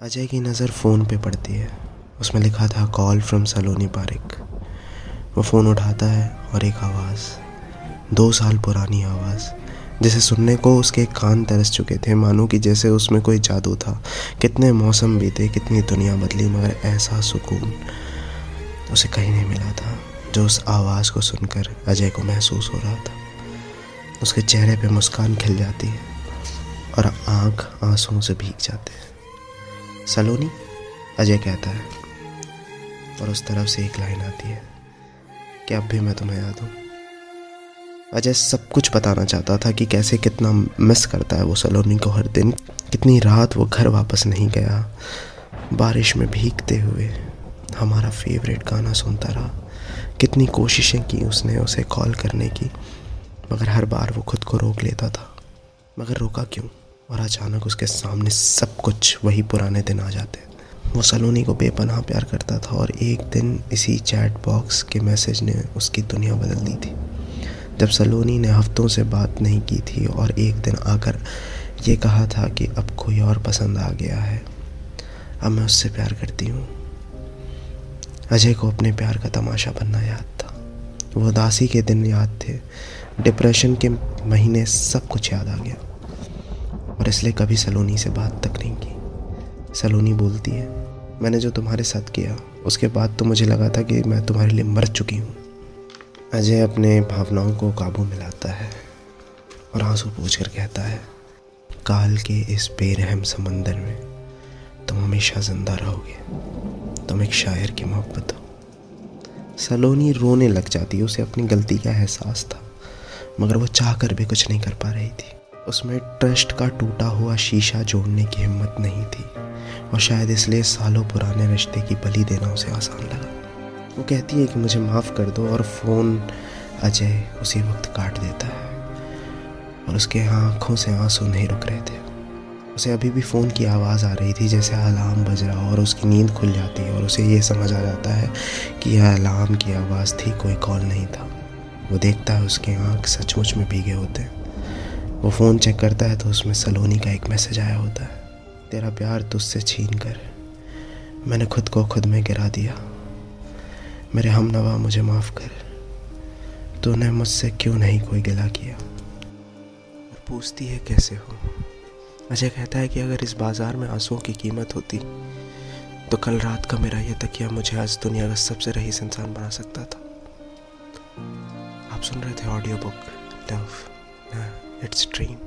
अजय की नज़र फ़ोन पे पड़ती है। उसमें लिखा था कॉल फ्रॉम सलोनी पारिक वो फ़ोन उठाता है और एक आवाज़, दो साल पुरानी आवाज़, जिसे सुनने को उसके कान तरस चुके थे। मानो कि जैसे उसमें कोई जादू था। कितने मौसम बीते, कितनी दुनिया बदली, मगर ऐसा सुकून उसे कहीं नहीं मिला था, जो उस आवाज़ को सुनकर अजय को महसूस हो रहा था। उसके चेहरे पे मुस्कान खिल जाती है और आँख आंसुओं से भीग जाते हैं। सलोनी, अजय कहता है, और उस तरफ़ से एक लाइन आती है कि अब भी मैं तुम्हें याद हूँ। अजय सब कुछ बताना चाहता था कि कैसे कितना मिस करता है वो सलोनी को हर दिन, कितनी रात वो घर वापस नहीं गया। बारिश में भीगते हुए हमारा फेवरेट गाना सुनता रहा। कितनी कोशिशें की उसने उसे कॉल करने की, मगर हर बार वो खुद को रोक लेता था। मगर रोका क्यों? और अचानक उसके सामने सब कुछ वही पुराने दिन आ जाते हैं। वो सलोनी को बेपनाह प्यार करता था और एक दिन इसी चैट बॉक्स के मैसेज ने उसकी दुनिया बदल दी थी। जब सलोनी ने हफ्तों से बात नहीं की थी और एक दिन आकर ये कहा था कि अब कोई और पसंद आ गया है, अब मैं उससे प्यार करती हूँ। अजय को अपने प्यार का तमाशा बनना याद था। वो उदासी के दिन याद थे। डिप्रेशन के महीने सब कुछ याद आ गया। और इसलिए कभी सलोनी से बात तक नहीं की। सलोनी बोलती है, मैंने जो तुम्हारे साथ किया, उसके बाद तो मुझे लगा था कि मैं तुम्हारे लिए मर चुकी हूँ। अजय अपने भावनाओं को काबू में लाता है और आँसू पूछ कर कहता है, काल के इस बेरहम समंदर में तुम हमेशा ज़िंदा रहोगे। तुम एक शायर की मोहब्बत हो। सलोनी रोने लग जाती है, उसे अपनी गलती का एहसास था, मगर वो चाह कर भी कुछ नहीं कर पा रही थी। उसमें ट्रस्ट का टूटा हुआ शीशा जोड़ने की हिम्मत नहीं थी और शायद इसलिए सालों पुराने रिश्ते की बलि देना उसे आसान लगा। वो कहती है कि मुझे माफ़ कर दो और फ़ोन अजय उसी वक्त काट देता है और उसके आँखों से आँसू नहीं रुक रहे थे। उसे अभी भी फ़ोन की आवाज़ आ रही थी जैसे अलार्म बज रहा और उसकी नींद खुल जाती है और उसे ये समझ आ जाता है कि यह अलार्म की आवाज़ थी, कोई कॉल नहीं था। वो देखता है उसके आँख सचमुच में भीगे होते हैं। वो फ़ोन चेक करता है तो उसमें सलोनी का एक मैसेज आया होता है। तेरा प्यार तुझसे छीन कर मैंने खुद को खुद में गिरा दिया। मेरे हम नवा मुझे माफ़ कर। तूने मुझसे क्यों नहीं कोई गिला किया? और पूछती है कैसे हो? अजय कहता है कि अगर इस बाज़ार में आंसुओं की कीमत होती तो कल रात का मेरा यह तकिया मुझे आज दुनिया का सबसे रईस इंसान बना सकता था। आप सुन रहे थे audio book love its dream.